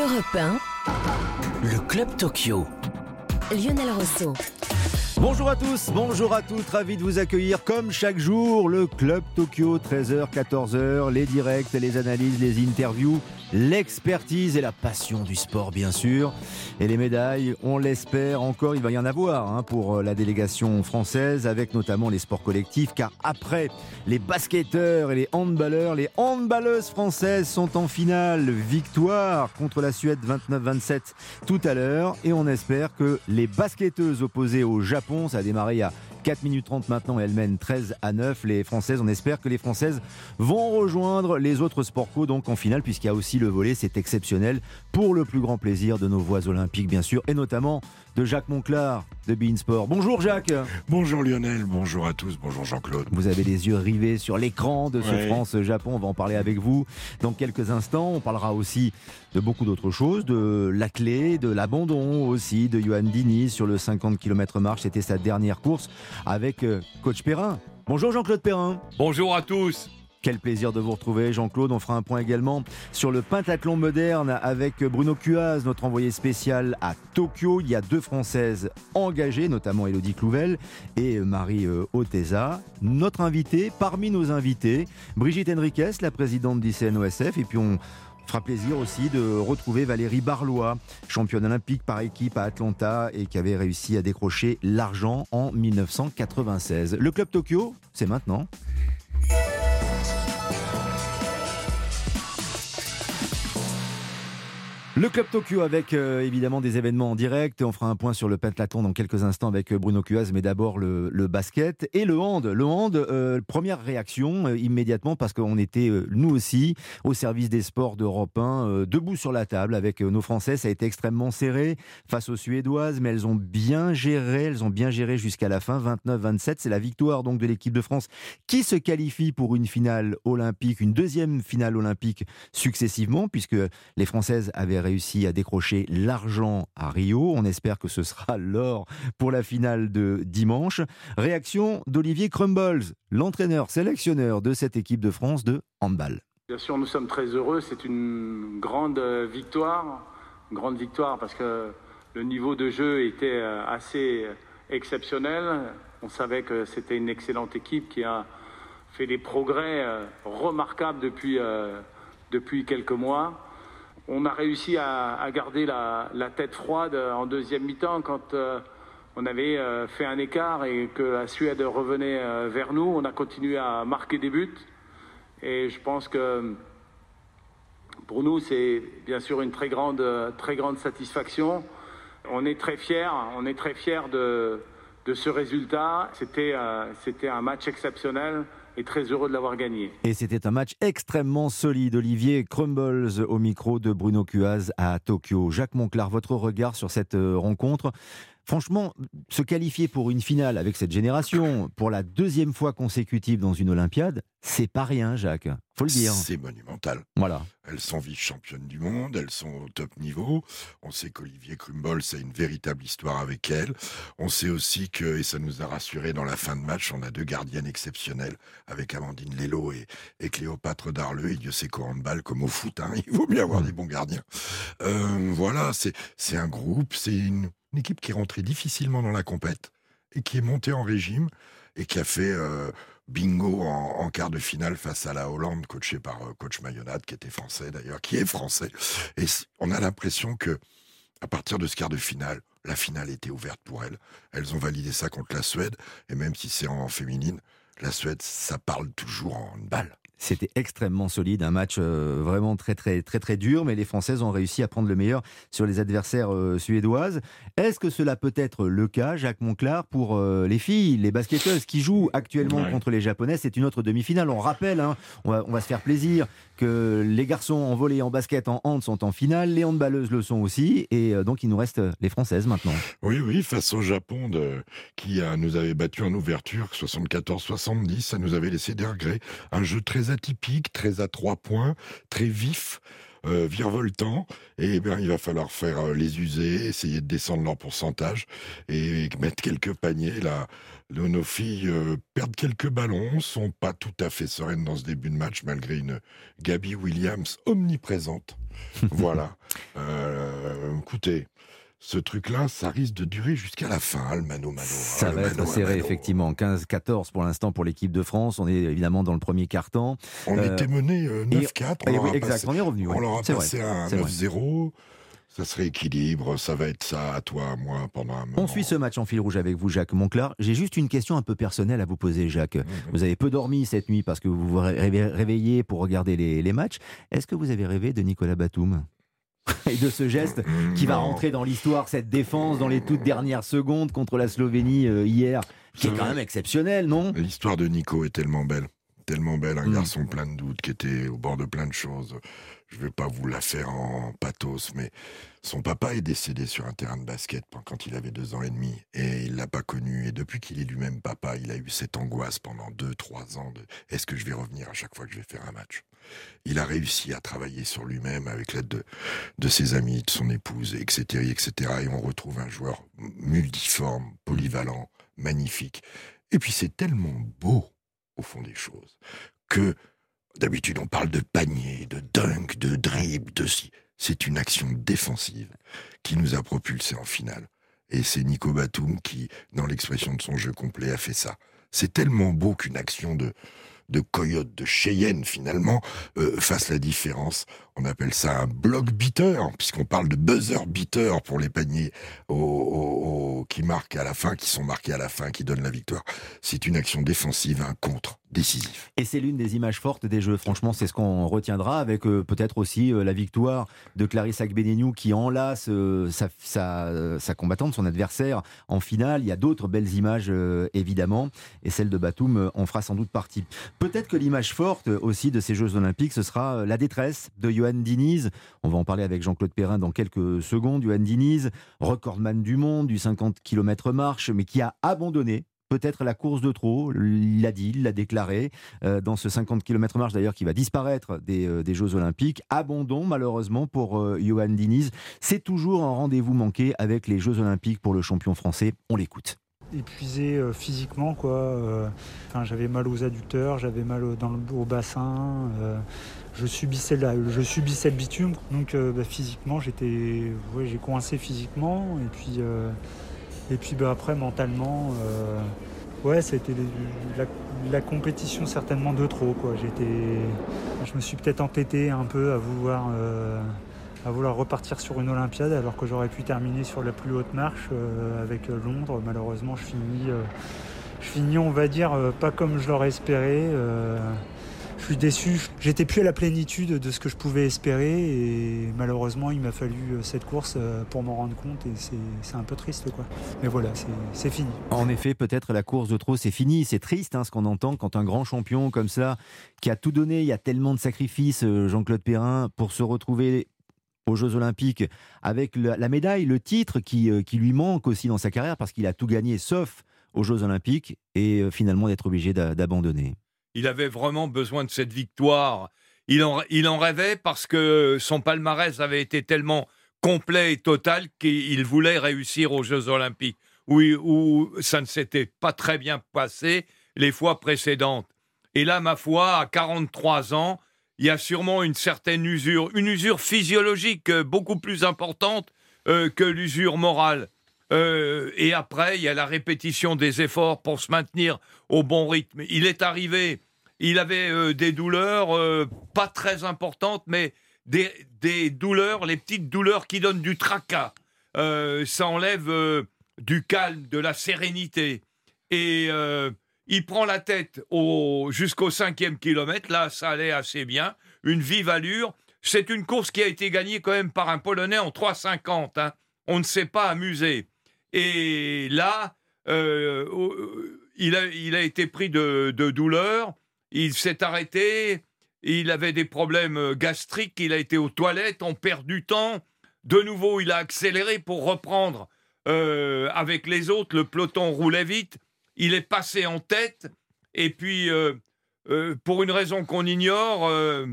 Europe 1, Le Club Tokyo. Lionel Rousseau. Bonjour à tous, bonjour à toutes, ravi de vous accueillir comme chaque jour, le Club Tokyo, 13h, 14h, les directs, les analyses, les interviews, l'expertise et la passion du sport bien sûr. Et les médailles, on l'espère encore, il va y en avoir hein, pour euh, la délégation française, avec notamment les sports collectifs, car après les basketteurs et les handballeurs, les handballeuses françaises sont en finale. Victoire contre la Suède 29-27 tout à l'heure, et on espère que les basketteuses opposées au Japon ça a démarré il 4 minutes 30 maintenant et elles mènent 13 à 9. Les Françaises, on espère que les Françaises vont rejoindre les autres sport co donc en finale puisqu'il y a aussi le volet, c'est exceptionnel pour le plus grand plaisir de nos voix olympiques bien sûr et notamment de Jacques Monclar de Bein Sport. Bonjour Jacques. Bonjour Lionel, bonjour à tous, bonjour Jean-Claude. Vous avez les yeux rivés sur l'écran de ce Ouais. France-Japon, on va en parler avec vous dans quelques instants. On parlera aussi de beaucoup d'autres choses, de la clé, de l'abandon aussi, de Johan Dini sur le 50 km marche. C'était sa dernière course avec euh, coach Perrin. Bonjour Jean-Claude Perrin. Bonjour à tous. Quel plaisir de vous retrouver, Jean-Claude. On fera un point également sur le pentathlon moderne avec Bruno Cuaz, notre envoyé spécial à Tokyo. Il y a deux Françaises engagées, notamment Elodie Clouvel et Marie euh, Oteza. Notre invité, parmi nos invités, Brigitte Henriquez, la présidente d'ICNOSF. Et puis on fera plaisir aussi de retrouver Valérie Barlois, championne olympique par équipe à Atlanta et qui avait réussi à décrocher l'argent en 1996. Le Club Tokyo, c'est maintenant. Le Club Tokyo avec euh, évidemment des événements en direct. On fera un point sur le pentathlon dans quelques instants avec euh, Bruno Cuaz, mais d'abord le, basket et le hand. Le hand, euh, première réaction immédiatement parce qu'on était nous aussi au service des sports d'Europe 1, euh, debout sur la table avec nos Français. Ça a été extrêmement serré face aux Suédoises, mais elles ont bien géré. Elles ont bien géré jusqu'à la fin, 29-27. C'est la victoire donc de l'équipe de France qui se qualifie pour une finale olympique, une deuxième finale olympique successivement, puisque les Françaises avaient réussi à décrocher l'argent à Rio. On espère que ce sera l'or pour la finale de dimanche. Réaction d'Olivier Crumbles, l'entraîneur sélectionneur de cette équipe de France de handball. Bien sûr, nous sommes très heureux. C'est une grande victoire. Une grande victoire parce que le niveau de jeu était euh, assez exceptionnel. On savait que c'était une excellente équipe qui a fait des progrès euh, remarquables depuis, euh, depuis quelques mois. On a réussi à, garder la, tête froide en deuxième mi-temps quand euh, on avait euh, fait un écart et que la Suède revenait euh, vers nous. On a continué à marquer des buts. Et je pense que pour nous, c'est bien sûr une très grande, très grande satisfaction. On est très fiers, on est très fiers de, de ce résultat. C'était un match exceptionnel et très heureux de l'avoir gagné. Et c'était un match extrêmement solide. Olivier Crumbles au micro de Bruno Cuaz à Tokyo. Jacques Monclar, votre regard sur cette euh, rencontre? Franchement, se qualifier pour une finale avec cette génération, pour la deuxième fois consécutive dans une Olympiade, c'est pas rien, Jacques. Faut le dire. C'est monumental. Voilà. Elles sont vice-championnes du monde, elles sont au top niveau. On sait qu'Olivier Crumble, c'est une véritable histoire avec elle. On sait aussi que, et ça nous a rassuré dans la fin de match, on a deux gardiennes exceptionnelles avec Amandine Lello et, et Cléopâtre Darleux. Et Dieu sait qu'au handball, comme au foot, hein, il vaut mieux avoir des bons gardiens. Euh, voilà, c'est c'est un groupe, c'est une, une équipe qui est rentrée difficilement dans la compète et qui est montée en régime et qui a fait euh, bingo en, quart de finale face à la Hollande, coaché par euh, coach Mayonnatte, qui était français d'ailleurs, qui est français. Et on a l'impression que à partir de ce quart de finale, la finale était ouverte pour elles. Elles ont validé ça contre la Suède, et même si c'est en féminine, la Suède, ça parle toujours en balle. C'était extrêmement solide, un match euh, vraiment très très très très dur, mais les Françaises ont réussi à prendre le meilleur sur les adversaires euh, suédoises. Est-ce que cela peut être le cas, Jacques Monclar, pour euh, les filles, les basketteuses qui jouent actuellement Ouais. contre les Japonaises? C'est une autre demi-finale. On rappelle, hein, on, va, on va se faire plaisir, que les garçons en volley, et en basket, en hand sont en finale, les handballeuses le sont aussi, et donc il nous reste les Françaises maintenant. Oui, oui, face au Japon, de, qui nous avait battu en ouverture 74-70, ça nous avait laissé des regrets. Un jeu très atypique, très à trois points, très vif. euh, virevoltants, et eh bien il va falloir faire euh, les user, essayer de descendre leur pourcentage et mettre quelques paniers là. Nos filles euh, perdent quelques ballons, sont pas tout à fait sereines dans ce début de match malgré une Gabby Williams omniprésente. voilà. écoutez, ce truc-là, ça risque de durer jusqu'à la fin, hein, le mano mano. Ça hein, va être serré, effectivement. 15-14 pour l'instant pour l'équipe de France. On est évidemment dans le premier quart-temps. On euh, était mené 9-4. On, exact, on est revenu. On leur a passé un 9-0. Ça se rééquilibre, ça va être ça à toi, à moi, pendant un moment. On suit ce match en fil rouge avec vous, Jacques Monclar. J'ai juste une question un peu personnelle à vous poser, Jacques. Vous avez peu dormi cette nuit parce que vous vous réveillez pour regarder les, les matchs. Est-ce que vous avez rêvé de Nicolas Batum? et de ce geste qui va rentrer dans l'histoire, cette défense dans les toutes dernières secondes contre la Slovénie euh, hier, qui est quand même exceptionnel, non? L'histoire de Nico est tellement belle, tellement belle, un mm. garçon plein de doutes qui était au bord de plein de choses. Je ne vais pas vous la faire en pathos, mais son papa est décédé sur un terrain de basket quand il avait deux ans et demi et il l'a pas connu. Et depuis qu'il est lui-même papa, il a eu cette angoisse pendant deux, trois ans de est-ce que je vais revenir à chaque fois que je vais faire un match? Il a réussi à travailler sur lui-même avec l'aide de, ses amis, de son épouse, etc., etc. Et on retrouve un joueur multiforme, polyvalent, magnifique. Et puis c'est tellement beau, au fond des choses, que d'habitude on parle de panier, de dunk, de dribble, de si. C'est une action défensive qui nous a propulsés en finale. Et c'est Nico Batum qui, dans l'expression de son jeu complet, a fait ça. C'est tellement beau qu'une action de, de Coyote, de Cheyenne finalement, euh, fasse la différence. On appelle ça un block beater, puisqu'on parle de buzzer beater pour les paniers qui marquent à la fin, qui sont marqués à la fin, qui donnent la victoire. C'est une action défensive, un contre décisif. Et c'est l'une des images fortes des Jeux. Franchement, c'est ce qu'on retiendra avec euh, peut-être aussi euh, la victoire de Clarisse Agbenenou qui enlace sa, sa, combattante, son adversaire en finale. Il y a d'autres belles images évidemment, et celle de Batum en fera sans doute partie. Peut-être que l'image forte aussi de ces Jeux Olympiques, ce sera euh, la détresse de Johan Diniz. On va en parler avec Jean-Claude Perrin dans quelques secondes. Johan Diniz, recordman du monde du 50 km marche, mais qui a abandonné peut-être la course de trop, il l'a dit, il l'a déclaré, euh, dans ce 50 km marche d'ailleurs qui va disparaître des, euh, Jeux Olympiques. Abandon malheureusement pour Johan Diniz. C'est toujours un rendez-vous manqué avec les Jeux Olympiques pour le champion français. On l'écoute épuisé euh, physiquement. Quoi. Euh, j'avais mal aux adducteurs, j'avais mal au, dans le, au bassin. Euh, je, subissais je subissais le bitume. Donc bah, physiquement, j'étais, j'ai coincé physiquement. Et puis, et puis bah, après, mentalement, ouais, c'était la, la, compétition certainement de trop. Quoi. je me suis peut-être entêté un peu à vouloir à vouloir repartir sur une Olympiade alors que j'aurais pu terminer sur la plus haute marche euh, avec euh, Londres. Malheureusement, je finis, euh, je finis, on va dire, pas comme je l'aurais espéré. Je suis déçu. J'étais plus à la plénitude de ce que je pouvais espérer et malheureusement, il m'a fallu cette course pour m'en rendre compte et c'est un peu triste, quoi. Mais voilà, c'est fini. En effet, peut-être la course de trop, c'est fini. C'est triste hein, ce qu'on entend quand un grand champion comme ça, qui a tout donné, il y a tellement de sacrifices, Jean-Claude Perrin, pour se retrouver aux Jeux Olympiques avec la, médaille, le titre qui, euh, lui manque aussi dans sa carrière parce qu'il a tout gagné sauf aux Jeux Olympiques et euh, finalement d'être obligé d'abandonner. Il avait vraiment besoin de cette victoire. Il en, rêvait parce que son palmarès avait été tellement complet et total qu'il voulait réussir aux Jeux Olympiques, où, où ça ne s'était pas très bien passé les fois précédentes. Et là, ma foi, à 43 ans, il y a sûrement une certaine usure, une usure physiologique euh, beaucoup plus importante euh, que l'usure morale. Euh, et après, il y a la répétition des efforts pour se maintenir au bon rythme. Il est arrivé, il avait des douleurs pas très importantes, mais des, douleurs, les petites douleurs qui donnent du tracas. ça enlève du calme, de la sérénité. Et il prend la tête jusqu'au cinquième kilomètre. Là, ça allait assez bien. Une vive allure. C'est une course qui a été gagnée quand même par un Polonais en 3,50. Hein. On ne s'est pas amusé. Et là, euh, il, a, été pris de, de douleur. Il s'est arrêté. Il avait des problèmes gastriques. Il a été aux toilettes. On perd du temps. De nouveau, il a accéléré pour reprendre euh, avec les autres. Le peloton roulait vite il est passé en tête, et puis, euh, euh, pour une raison qu'on ignore, euh,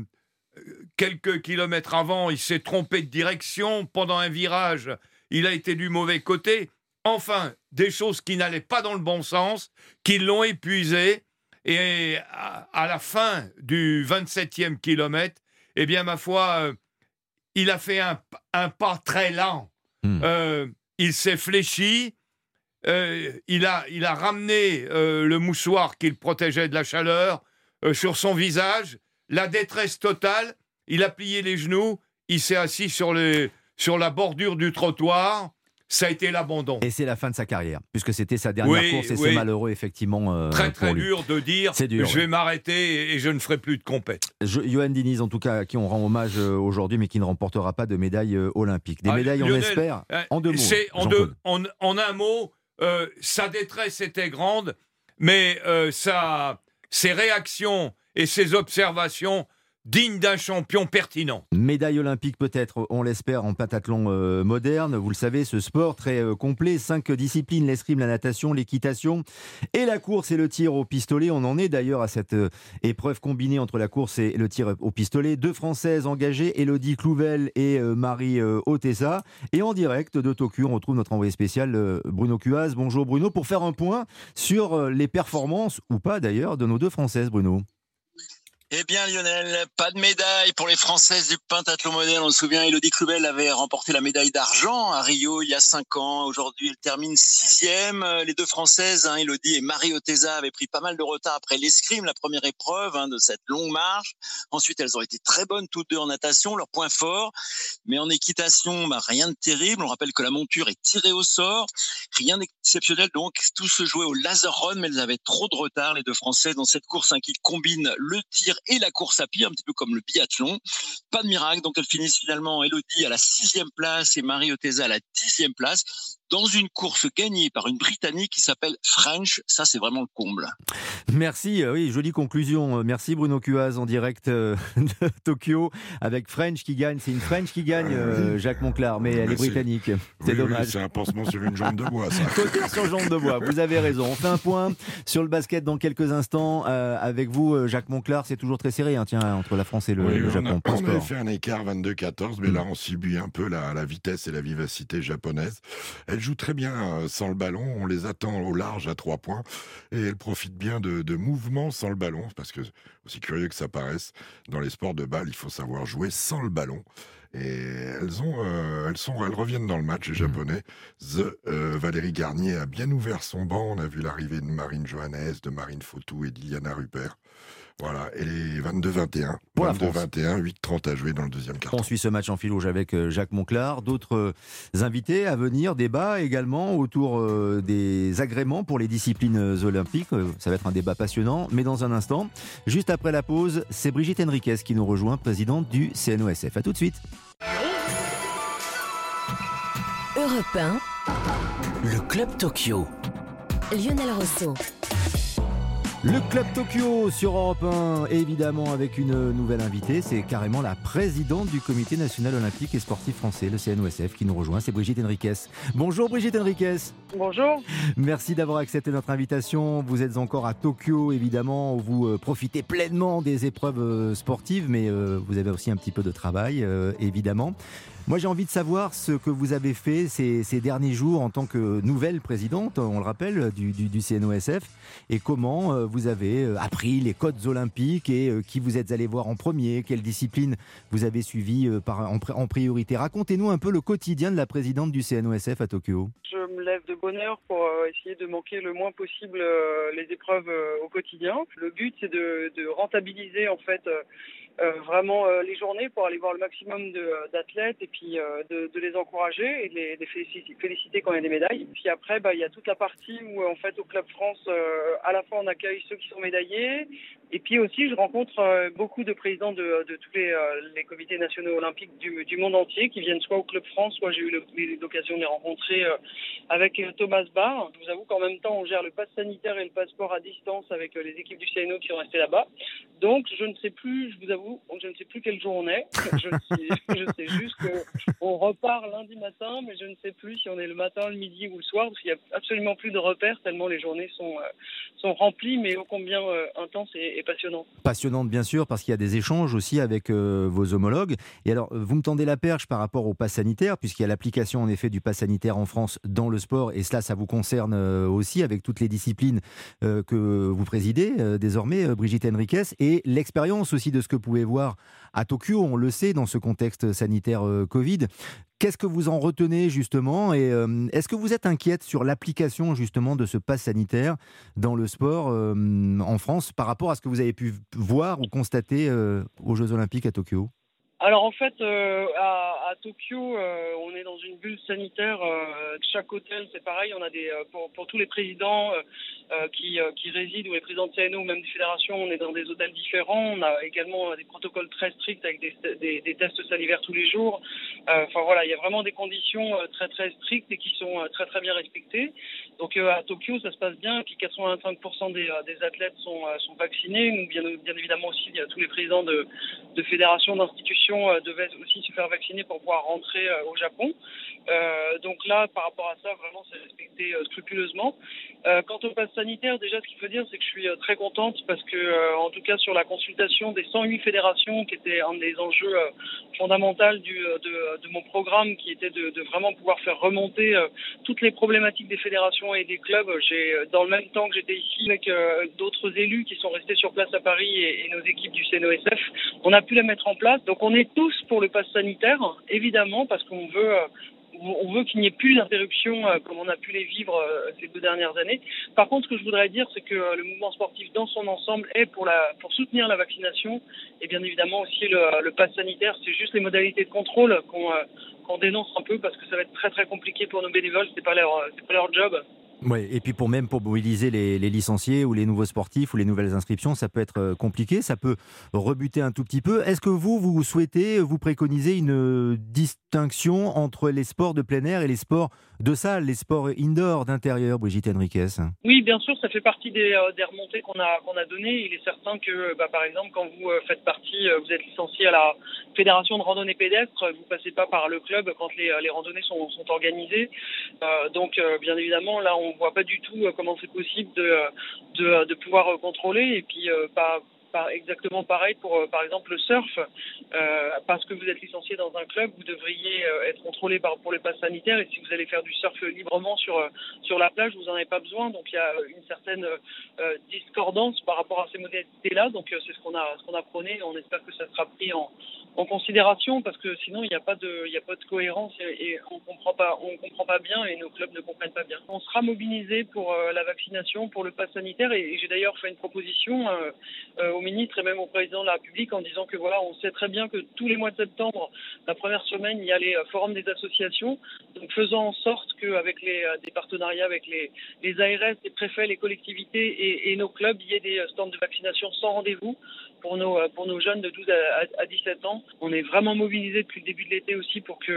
quelques kilomètres avant, il s'est trompé de direction. Pendant un virage, il a été du mauvais côté. Enfin, des choses qui n'allaient pas dans le bon sens, qui l'ont épuisé. Et à, la fin du 27e kilomètre, eh bien, ma foi, euh, il a fait un, pas très lent. Hmm. Euh, il s'est fléchi. Euh, il, a, il a ramené le mouchoir qu'il protégeait de la chaleur sur son visage. La détresse totale. Il a plié les genoux. Il s'est assis sur, les, sur la bordure du trottoir ça a été l'abandon. Et c'est la fin de sa carrière, puisque c'était sa dernière course et c'est malheureux effectivement. Euh, très très dur de dire dur, je vais m'arrêter et je ne ferai plus de compète. Johan Diniz, en tout cas, à qui on rend hommage euh, aujourd'hui, mais qui ne remportera pas de médaille euh, olympique. Des ah, médailles, on espère, en deux mots. En, en, un mot, sa détresse était grande, mais sa, ses réactions et ses observations digne d'un champion pertinent. Médaille olympique peut-être, on l'espère, en pentathlon euh, moderne. Vous le savez, ce sport très euh, complet, cinq disciplines, l'escrime, la natation, l'équitation et la course et le tir au pistolet. On en est d'ailleurs à cette euh, épreuve combinée entre la course et le tir au pistolet. Deux Françaises engagées, Elodie Clouvel et Marie Otessa. Et en direct de Tokyo, on retrouve notre envoyé spécial Bruno Cuaz. Bonjour Bruno, pour faire un point sur les performances, ou pas d'ailleurs, de nos deux Françaises, Bruno. Eh bien Lionel, pas de médaille pour les Françaises du pentathlon moderne. On se souvient, Elodie Clubel avait remporté la médaille d'argent à Rio il y a cinq ans. Aujourd'hui, elle termine sixième. Les deux Françaises, hein, Elodie et Marie Oteza, avaient pris pas mal de retard après l'escrime, la première épreuve hein, de cette longue marche. Ensuite, elles ont été très bonnes toutes deux en natation, leur point fort. Mais en équitation, bah, rien de terrible. On rappelle que la monture est tirée au sort. Rien d'exceptionnel. Donc, tout se jouait au laser run, mais elles avaient trop de retard, les deux Françaises, dans cette course hein, qui combine le tir et la course à pied, un petit peu comme le biathlon. Pas de miracle, donc elles finissent finalement Elodie à la sixième place et Marie Oteza à la dixième place dans une course gagnée par une Britannique qui s'appelle French. Ça, c'est vraiment le comble. Merci, euh, oui, jolie conclusion. Euh, merci Bruno Cuaz en direct euh, de Tokyo avec French qui gagne. C'est une French qui gagne, Jacques Monclar, mais elle est britannique. C'est dommage. c'est un pansement sur une jambe de bois, ça. Côté sur jambe de bois, vous avez raison. On fait un point sur le basket dans quelques instants. avec vous, Jacques Monclar, c'est toujours très serré, hein, tiens, entre la France et le, Japon. On, a, fait un écart 22-14, mais là, on subit un peu la, la vitesse et la vivacité japonaise. Elle joue très bien euh, sans le ballon. On les attend au large à trois points. Et elle profite bien de, mouvements sans le ballon. Parce que, aussi curieux que ça paraisse, dans les sports de balle, il faut savoir jouer sans le ballon. Et elles, ont, euh, elles, sont, elles reviennent dans le match, les mmh. Japonais. Euh, Valérie Garnier a bien ouvert son banc. On a vu l'arrivée de Marine Johannes, de Marine Fautou et d'Iliana Rupert. Voilà, et les 22-21. 22-21, 8-30 à jouer dans le deuxième quart. On suit ce match en fil rouge avec euh, Jacques Monclar. D'autres euh, invités à venir, débat également autour euh, des agréments pour les disciplines olympiques. Ça va être un débat passionnant, mais dans un instant, juste après la pause, c'est Brigitte Henriquez qui nous rejoint, présidente du CNOSF. A tout de suite. Europe 1, le Club Tokyo. Lionel Rousseau. Le Club Tokyo sur Europe 1, évidemment avec une nouvelle invitée, c'est carrément la présidente du Comité national olympique et sportif français, le CNOSF, qui nous rejoint, c'est Brigitte Henriquez. Bonjour Brigitte Henriquez. Bonjour. Merci d'avoir accepté notre invitation. Vous êtes encore à Tokyo, évidemment, où vous euh, profitez pleinement des épreuves euh, sportives, mais euh, vous avez aussi un petit peu de travail, évidemment. Moi, j'ai envie de savoir ce que vous avez fait ces, derniers jours en tant que nouvelle présidente, on le rappelle, du, CNOSF, et comment euh, vous avez euh, appris les codes olympiques et euh, qui vous êtes allé voir en premier, quelle discipline vous avez suivi en, priorité. Racontez-nous un peu le quotidien de la présidente du CNOSF à Tokyo. Je me lève de bonne heure pour essayer de manquer le moins possible les épreuves au quotidien. Le but, c'est de, rentabiliser en fait vraiment euh, les journées pour aller voir le maximum euh, d'athlètes et puis de, les encourager et de les, les féliciter, féliciter, quand il y a des médailles. Puis après, bah, il y a toute la partie où en fait au Club France, à la fois on accueille ceux qui sont médaillés et puis aussi je rencontre beaucoup de présidents de, tous les, les, comités nationaux olympiques du, monde entier qui viennent soit au Club France, soit j'ai eu l'occasion de les rencontrer avec Thomas Barr. Je vous avoue qu'en même temps on gère le pass sanitaire et le passeport à distance avec les équipes du CNO qui sont restées là-bas. Donc je ne sais plus, je vous avoue je ne sais plus quel jour on est. Je sais, juste qu'on repart lundi matin, mais je ne sais plus si on est le matin, le midi ou le soir, parce qu'il n'y a absolument plus de repères tellement les journées sont, euh, sont remplies, mais ô combien euh, intenses et, et, passionnante. Passionnante bien sûr parce qu'il y a des échanges aussi avec vos homologues. Et alors vous me tendez la perche par rapport au pass sanitaire puisqu'il y a l'application en effet du pass sanitaire en France dans le sport et cela ça vous concerne aussi avec toutes les disciplines que vous présidez désormais Brigitte Henriquez et l'expérience aussi de ce que vous pouvez voir à Tokyo, on le sait dans ce contexte sanitaire Covid. Qu'est-ce que vous en retenez justement Et euh, est-ce que vous êtes inquiète sur l'application justement de ce pass sanitaire dans le sport euh, en France par rapport à ce que vous avez pu voir ou constater euh, aux Jeux Olympiques à Tokyo? Alors en fait, euh, à, Tokyo, euh, on est dans une bulle sanitaire. Euh, chaque hôtel, c'est pareil. On a des pour, tous les présidents qui, qui résident ou les présidents de CNO ou même des fédérations, on est dans des hôtels différents. On a également des protocoles très stricts avec des, des, tests salivaires tous les jours. Enfin voilà, il y a vraiment des conditions très très strictes et qui sont très très bien respectées. Donc à Tokyo, ça se passe bien. Puis 85% des, des athlètes sont, sont vaccinés. Bien, évidemment aussi, il y a tous les présidents de, de fédérations, d'institutions euh, devait aussi se faire vacciner pour pouvoir rentrer euh, au Japon. Euh, donc là, par rapport à ça, vraiment, c'est respecté scrupuleusement. quant au pass sanitaire, déjà, ce qu'il faut dire, c'est que je suis très contente parce que, en tout cas, sur la consultation des 108 fédérations, qui était un des enjeux fondamentaux de, mon programme, qui était de, vraiment pouvoir faire remonter toutes les problématiques des fédérations et des clubs, j'ai, dans le même temps que j'étais ici avec d'autres élus qui sont restés sur place à Paris et, et nos équipes du CNOSF, on a pu la mettre en place. Donc on est tous pour le pass sanitaire, évidemment, parce qu'on veut euh, qu'il n'y ait plus d'interruptions euh, comme on a pu les vivre euh, ces deux dernières années. Par contre, ce que je voudrais dire, c'est que le mouvement sportif dans son ensemble est pour, soutenir la vaccination et bien évidemment aussi le, le pass sanitaire. C'est juste les modalités de contrôle qu'on dénonce un peu parce que ça va être très très compliqué pour nos bénévoles. Pas c'est pas leur job. Ouais, et puis pour même pour mobiliser les, licenciés ou les nouveaux sportifs ou les nouvelles inscriptions, ça peut être euh, compliqué, ça peut rebuter un tout petit peu. Est-ce que vous, vous souhaitez, vous préconiser une distinction entre les sports de plein air et les sports de salle, les sports indoor, d'intérieur, Brigitte Henriquez? Oui, bien sûr, ça fait partie des, euh, remontées qu'on a, qu'on a données. Il est certain que, bah, par exemple, quand vous euh, faites partie, vous êtes licencié à la Fédération de randonnée pédestre, vous passez pas par le club quand les, les randonnées sont organisées. donc, bien évidemment, là, on on voit pas du tout euh, comment c'est possible de, de, de, pouvoir euh, contrôler et puis euh, pas exactement pareil pour, par exemple, le surf. parce que vous êtes licencié dans un club, vous devriez être contrôlé par, pour les passes sanitaires. Et si vous allez faire du surf librement sur, sur la plage, vous n'en avez pas besoin. Donc il y a une certaine discordance par rapport à ces modalités-là. Donc c'est ce qu'on a, qu'on a prôné. On espère que ça sera pris en, en considération parce que sinon il n'y a pas de a pas de cohérence et, on comprend pas comprend pas bien et nos clubs ne comprennent pas bien. On sera mobilisé pour euh, la vaccination, pour le pass sanitaire et, j'ai d'ailleurs fait une proposition euh, euh, au ministre et même au président de la République en disant que voilà on sait très bien que tous les mois de septembre, la première semaine il y a les forums des associations, donc faisant en sorte qu'avec les des partenariats avec les, les ARS, les préfets, les collectivités et, et nos clubs, il y ait des stands de vaccination sans rendez-vous pour nos, pour nos jeunes de 12 à, à 17 ans. On est vraiment mobilisé depuis le début de l'été aussi pour que,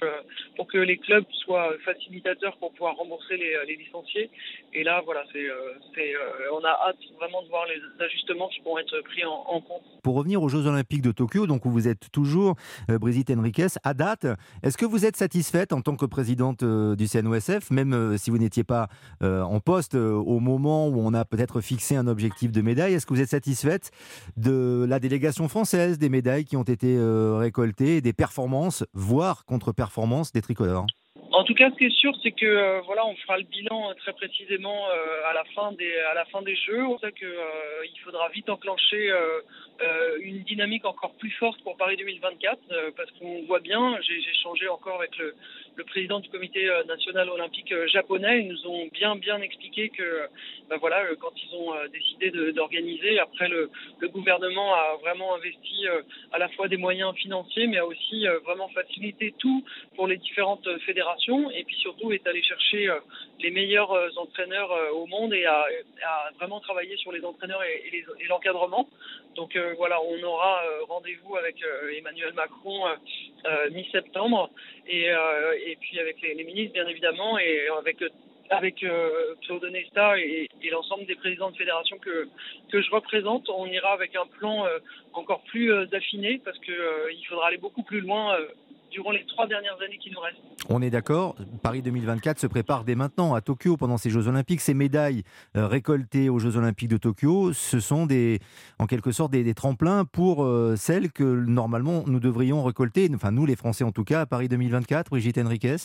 pour que les clubs soient facilitateurs pour pouvoir rembourser les, licenciés. Et là, voilà, c'est, euh, on a hâte vraiment de voir les ajustements qui vont être pris en, compte. Pour revenir aux Jeux Olympiques de Tokyo, donc où vous êtes toujours, euh, Brigitte Henriquez, à date, est-ce que vous êtes satisfaite en tant que présidente euh, du CNOSF, même si vous n'étiez pas en poste au moment où on a peut-être fixé un objectif de médaille, est-ce que vous êtes satisfaite de la délégation française, des médailles qui ont été euh, récoltées, des performances, voire contre-performances des tricolores en tout cas, ce qui est sûr, c'est que euh, voilà, on fera le bilan euh, très précisément à la fin des à la fin des jeux. On sait que il faudra vite enclencher une dynamique encore plus forte pour Paris 2024 parce qu'on voit bien. J'ai changé encore avec le, le président du comité euh, national olympique euh, japonais. Ils nous ont bien bien expliqué que ben voilà, euh, quand ils ont décidé d'organiser, après le, le, gouvernement a vraiment investi à la fois des moyens financiers, mais a aussi vraiment facilité tout pour les différentes fédérations, et puis surtout est allé chercher les meilleurs entraîneurs au monde et a, vraiment travaillé sur les entraîneurs et, et l'encadrement. Donc voilà, on aura rendez-vous avec Emmanuel Macron mi-septembre et, puis avec les, ministres, bien évidemment, et avec avec euh, Claude Nesta et, l'ensemble des présidents de fédération que, que je représente, on ira avec un plan euh, encore plus euh, affiné parce qu'il il faudra aller beaucoup plus loin durant les trois dernières années qui nous restent. On est d'accord, Paris 2024 se prépare dès maintenant à Tokyo pendant ces Jeux Olympiques. Ces médailles euh, récoltées aux Jeux Olympiques de Tokyo, ce sont des, en quelque sorte des, tremplins pour euh, celles que normalement nous devrions récolter, enfin nous les Français en tout cas, à Paris 2024, Brigitte Henriquez?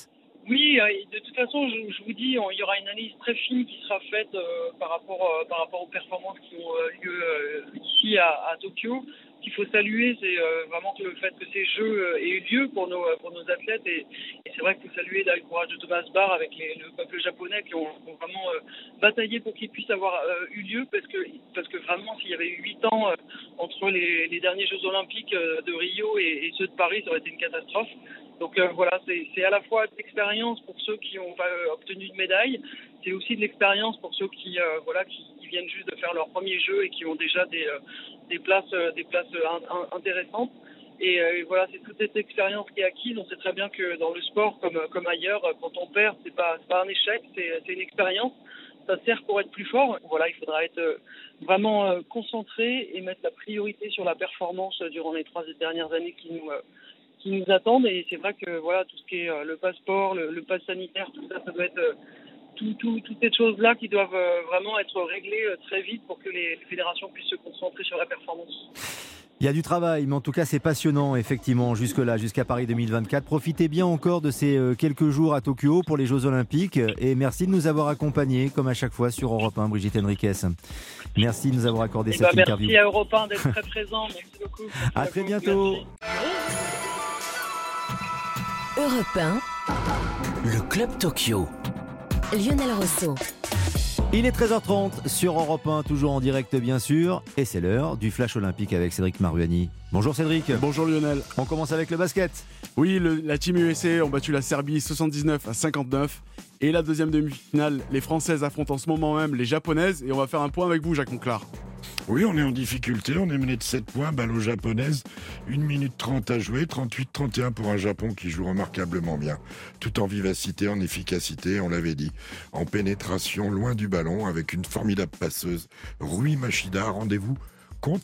Oui, euh, de toute façon, je, vous dis, il y aura une analyse très fine qui sera faite par, rapport, par rapport aux performances qui ont lieu ici à, à Tokyo qu'il faut saluer, c'est euh, vraiment le fait que ces jeux euh, aient eu lieu pour nos, pour nos athlètes. Et, c'est vrai qu'il faut saluer le courage de Thomas Barr avec le peuple japonais qui ont, vraiment euh, bataillé pour qu'il puisse avoir eu lieu. Parce que, parce que vraiment, s'il y avait eu huit ans entre les, derniers Jeux Olympiques de Rio et, ceux de Paris, ça aurait été une catastrophe. Donc voilà, c'est à la fois de l'expérience pour ceux qui ont obtenu une médaille, c'est aussi de l'expérience pour ceux qui, voilà, qui, viennent juste de faire leur premier jeu et qui ont déjà des, des places, euh, des places euh, intéressantes. Et, euh, voilà, c'est toute cette expérience qui est acquise. On sait très bien que dans le sport, comme, comme ailleurs, quand on perd, c'est pas, pas un échec, c'est une expérience. Ça sert pour être plus fort. Voilà, il faudra être vraiment concentré et mettre la priorité sur la performance durant les trois dernières années qui nous, qui nous attendent. Et c'est vrai que voilà, tout ce qui est le passeport, le, le pass sanitaire, tout ça, ça doit être toutes ces choses-là qui doivent euh, vraiment être réglées euh, très vite pour que les, fédérations puissent se concentrer sur la performance. Il y a du travail, mais en tout cas c'est passionnant effectivement jusque-là, jusqu'à Paris 2024. Profitez bien encore de ces euh, quelques jours à Tokyo pour les Jeux Olympiques et merci de nous avoir accompagnés comme à chaque fois sur Europe 1, Brigitte Henriquez. Merci de nous avoir accordé eh cette ben, interview. Merci à Europe 1 d'être très présent, merci beaucoup. à très bientôt. Europe 1, le Club Tokyo. Lionel Rousseau. Il est 13h30 sur Europe 1, toujours en direct bien sûr, et c'est l'heure du Flash Olympique avec Cédric Maruani. Bonjour Cédric. Bonjour Lionel. On commence avec le basket. Oui, la team USA ont battu la Serbie 79 à 59. Et la deuxième demi-finale, les Françaises affrontent en ce moment même les Japonaises. Et on va faire un point avec vous, Jacques Monclar. Oui, on est en difficulté, on est mené de 7 points, balle aux japonaises, 1 minute 30 à jouer, 38-31 pour un Japon qui joue remarquablement bien, tout en vivacité, en efficacité, on l'avait dit, en pénétration, loin du ballon, avec une formidable passeuse, Rui Machida, rendez-vous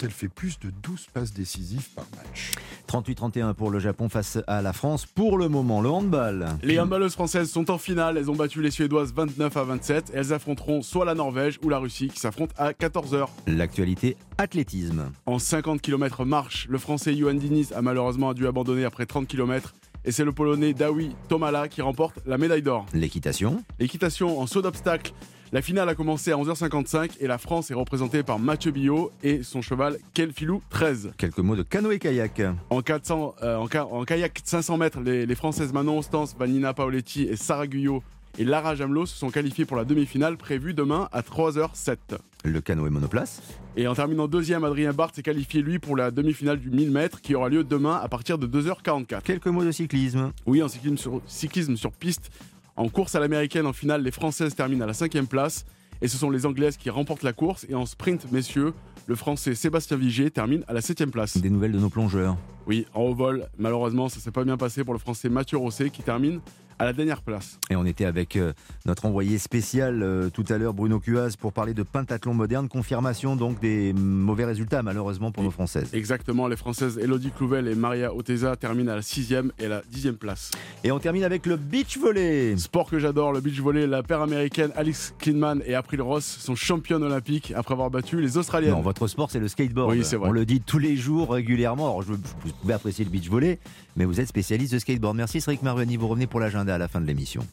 elle fait plus de 12 passes décisives par match. 38-31 pour le Japon face à la France. Pour le moment, le handball. Les handballeuses françaises sont en finale. Elles ont battu les Suédoises 29 à 27. Elles affronteront soit la Norvège ou la Russie qui s'affrontent à 14h. L'actualité athlétisme. En 50 km marche, le français Johan Diniz a malheureusement dû abandonner après 30 km et c'est le Polonais Dawi Tomala qui remporte la médaille d'or. L'équitation L'équitation en saut d'obstacle. La finale a commencé à 11h55 et la France est représentée par Mathieu Billot et son cheval Kelfilou 13. Quelques mots de canoë-kayak. En, 400, euh, en, kayak 500 mètres, les, Françaises Manon Stance, Vanina Paoletti et Sarah Guyot et Lara Jamelot se sont qualifiées pour la demi-finale prévue demain à 3h07. Le canoë monoplace. Et en terminant deuxième, Adrien Barthes s'est qualifié lui pour la demi-finale du 1000 mètres qui aura lieu demain à partir de 2h44. Quelques mots de cyclisme. Oui, en cyclisme sur, cyclisme sur piste. En course à l'américaine, en finale, les Françaises terminent à la cinquième place. Et ce sont les Anglaises qui remportent la course. Et en sprint, messieurs, le Français Sébastien Vigier termine à la septième place. Des nouvelles de nos plongeurs. Oui, en haut vol, malheureusement, ça s'est pas bien passé pour le Français Mathieu Rosset qui termine à la dernière place. Et on était avec euh, notre envoyé spécial euh, tout à l'heure, Bruno Cuaz, pour parler de pentathlon moderne. Confirmation donc des mauvais résultats, malheureusement, pour nos Françaises. Exactement, les Françaises Elodie Clouvel et Maria Oteza terminent à la sixième et la dixième place. Et on termine avec le beach volley. Sport que j'adore, le beach volley. La paire américaine Alex Klinman et April Ross sont championnes olympiques après avoir battu les Australiennes. Non, votre sport, c'est le skateboard. Oui, c'est vrai. On le dit tous les jours, régulièrement. Alors, je, vous pouvez apprécier le beach volley, mais vous êtes spécialiste de skateboard. Merci, Cédric Marveni. Vous revenez pour l'agenda à la fin de l'émission.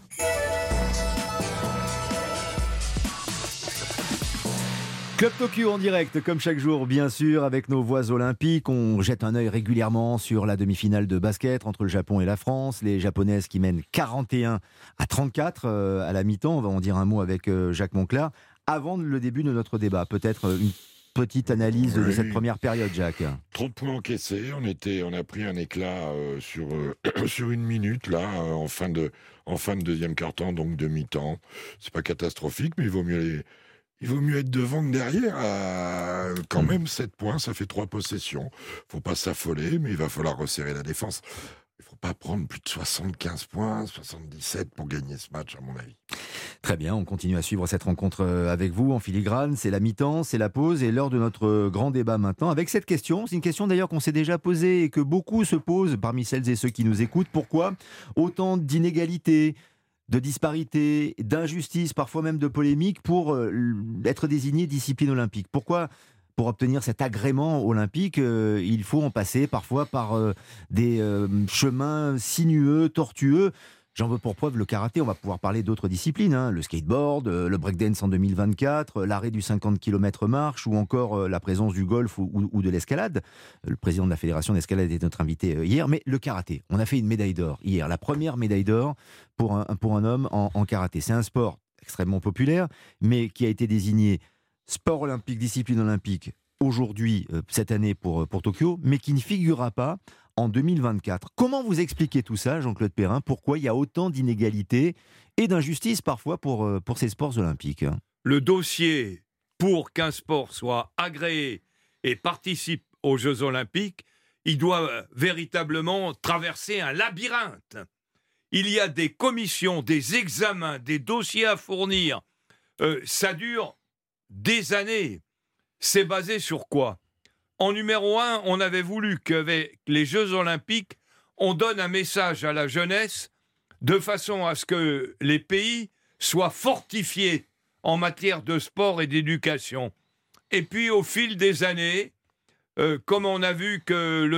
Club Tokyo en direct, comme chaque jour, bien sûr, avec nos voix olympiques. On jette un œil régulièrement sur la demi-finale de basket entre le Japon et la France. Les Japonaises qui mènent 41 à 34 euh, à la mi-temps. On va en dire un mot avec euh, Jacques Monclar. Avant le début de notre débat, peut-être euh, une petite analyse de cette première période, Jacques. Trop de points encaissés. On, était, on a pris un éclat euh, sur, euh, sur une minute, là, euh, en, fin de, en fin de deuxième quart-temps, donc demi-temps. C'est pas catastrophique, mais il vaut mieux Il vaut mieux être devant que derrière. quand hmm. même, 7 points, ça fait 3 possessions. faut pas s'affoler, mais il va falloir resserrer la défense. Il faut pas prendre plus de 75 points, 77 pour gagner ce match, à mon avis. Très bien, on continue à suivre cette rencontre euh, avec vous en filigrane. C'est la mi-temps, c'est la pause et l'heure de notre euh, grand débat maintenant avec cette question. C'est une question d'ailleurs qu'on s'est déjà posée et que beaucoup se posent parmi celles et ceux qui nous écoutent. Pourquoi autant d'inégalités de disparités, d'injustices, parfois même de polémiques pour euh, être désigné discipline olympique? Pourquoi pour obtenir cet agrément olympique, il faut en passer parfois par des chemins sinueux, tortueux J'en veux pour preuve le karaté, on va pouvoir parler d'autres disciplines, hein. le skateboard, euh, le breakdance en 2024, euh, l'arrêt du 50 km marche ou encore euh, la présence du golf ou, de l'escalade. Le président de la fédération d'escalade était notre invité hier, mais le karaté, on a fait une médaille d'or hier, la première médaille d'or pour un, pour un homme en, en karaté. C'est un sport extrêmement populaire, mais qui a été désigné sport olympique, discipline olympique aujourd'hui, cette année pour, pour Tokyo, mais qui ne figurera pas en 2024. Comment vous expliquez tout ça, Jean-Claude Perrin? Pourquoi il y a autant d'inégalités et d'injustices parfois pour, euh, pour ces sports olympiques Le dossier pour qu'un sport soit agréé et participe aux Jeux olympiques, il doit euh, véritablement traverser un labyrinthe. Il y a des commissions, des examens, des dossiers à fournir. Euh, ça dure des années. C'est basé sur quoi? En numéro un, on avait voulu qu'avec les Jeux olympiques, on donne un message à la jeunesse de façon à ce que les pays soient fortifiés en matière de sport et d'éducation. Et puis au fil des années, euh, comme on a vu que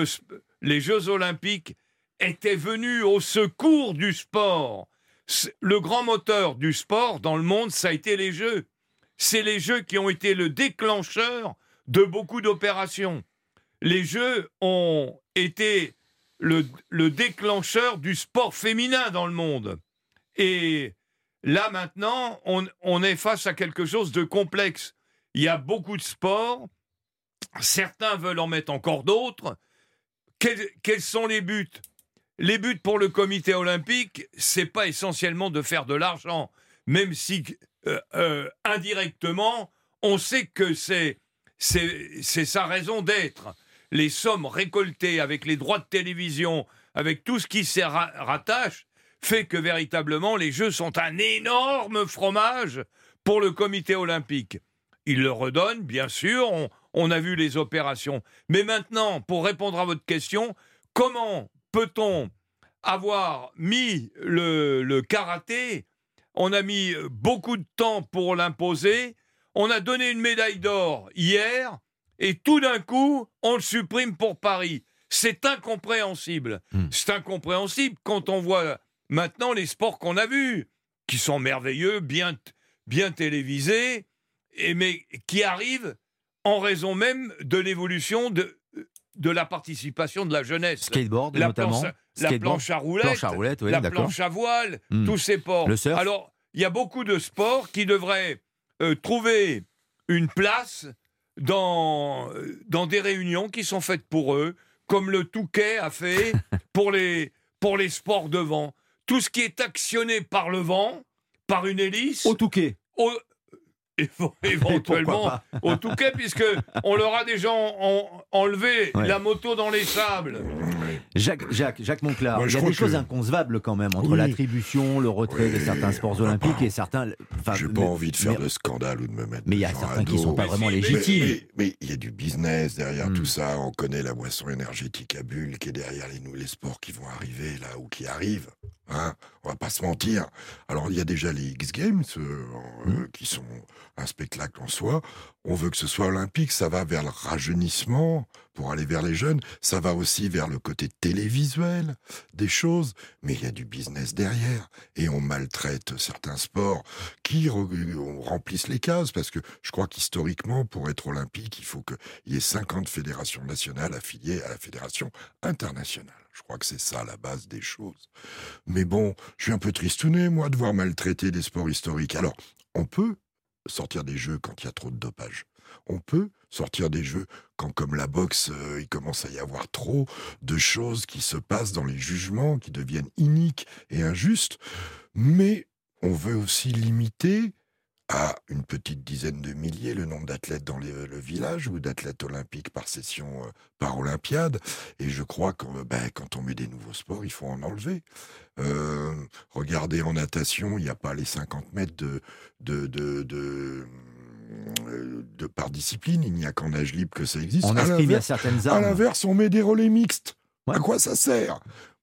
les Jeux olympiques étaient venus au secours du sport, le grand moteur du sport dans le monde, ça a été les Jeux. C'est les Jeux qui ont été le déclencheur de beaucoup d'opérations. Les Jeux ont été le, déclencheur du sport féminin dans le monde. Et là maintenant, on, est face à quelque chose de complexe. Il y a beaucoup de sports, certains veulent en mettre encore d'autres. Quels, sont les buts? Les buts pour le comité olympique, c'est pas essentiellement de faire de l'argent, même si euh, euh, indirectement, on sait que c'est c'est sa raison d'être. Les sommes récoltées avec les droits de télévision, avec tout ce qui s'y rattache, fait que véritablement les Jeux sont un énorme fromage pour le comité olympique. Il le redonne, bien sûr, on, a vu les opérations. Mais maintenant, pour répondre à votre question, comment peut-on avoir mis le, le karaté? On a mis beaucoup de temps pour l'imposer on a donné une médaille d'or hier, et tout d'un coup, on le supprime pour Paris. C'est incompréhensible. Hmm. C'est incompréhensible quand on voit maintenant les sports qu'on a vus, qui sont merveilleux, bien, bien télévisés, et, mais qui arrivent en raison même de l'évolution de, de la participation de la jeunesse. Skateboard la notamment. Planche, la planche à roulettes, la planche à voile, hmm. tous ces sports. Alors, il y a beaucoup de sports qui devraient euh, trouver une place dans, dans des réunions qui sont faites pour eux, comme le Touquet a fait pour les, pour les sports de vent. Tout ce qui est actionné par le vent, par une hélice. Au Touquet. éventuellement au Touquet, puisque on leur a déjà enlevé la moto dans les sables. Jacques, Jacques, Jacques Monclar, il y a des choses inconcevables quand même entre l'attribution, le retrait de certains sports olympiques et certains. J'ai pas envie de faire de scandale ou de me mettre. Mais il y a certains qui sont pas vraiment légitimes. Mais il y a du business derrière hmm. tout ça. On connaît la boisson énergétique à bulles qui est derrière les, les sports qui vont arriver là ou qui arrivent. Hein, on va pas se mentir. Alors il y a déjà les X Games euh, hmm. qui sont un spectacle en soi. On veut que ce soit olympique, ça va vers le rajeunissement pour aller vers les jeunes, ça va aussi vers le côté télévisuel des choses, mais il y a du business derrière et on maltraite certains sports qui remplissent les cases parce que je crois qu'historiquement pour être olympique, il faut qu'il y ait 50 fédérations nationales affiliées à la fédération internationale. Je crois que c'est ça la base des choses. Mais bon, je suis un peu tristouné, moi, de voir maltraiter des sports historiques. Alors, on peut sortir des jeux quand il y a trop de dopage. On peut sortir des jeux quand, comme la boxe, euh, il commence à y avoir trop de choses qui se passent dans les jugements, qui deviennent iniques et injustes. Mais on veut aussi limiter à une petite dizaine de milliers le nombre d'athlètes dans les- le village ou d'athlètes olympiques par session euh, par Olympiade. Et je crois que euh, ben, quand on met des nouveaux sports, il faut en enlever. Euh, regardez en natation, il n'y a pas les 50 mètres de, de, de, de, euh, de par discipline. Il n'y a qu'en nage libre que ça existe. On À l'inverse- certaines à armes. l'inverse, on met des relais mixtes. Ouais. À quoi ça sert?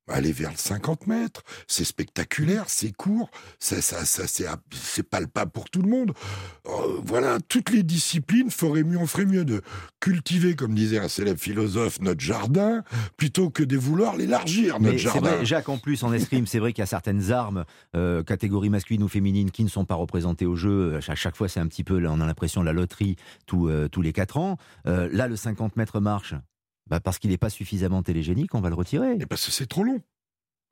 Aller vers le 50 mètres, c'est spectaculaire, c'est court, ça, ça, ça, c'est, palpable pour tout le monde. Euh, voilà, toutes les disciplines feraient mieux, on ferait mieux de cultiver, comme disait un célèbre philosophe, notre jardin, plutôt que de vouloir l'élargir, notre Mais c'est jardin. vrai, Jacques, en plus, en escrime, c'est vrai qu'il y a certaines armes, euh, catégories masculines ou féminines, qui ne sont pas représentées au jeu. À chaque fois, c'est un petit peu, là, on a l'impression, la loterie tout, euh, tous les 4 ans. Euh, là, le 50 mètres marche, bah, parce qu'il n'est pas suffisamment télégénique, on va le retirer. Et parce que c'est trop long.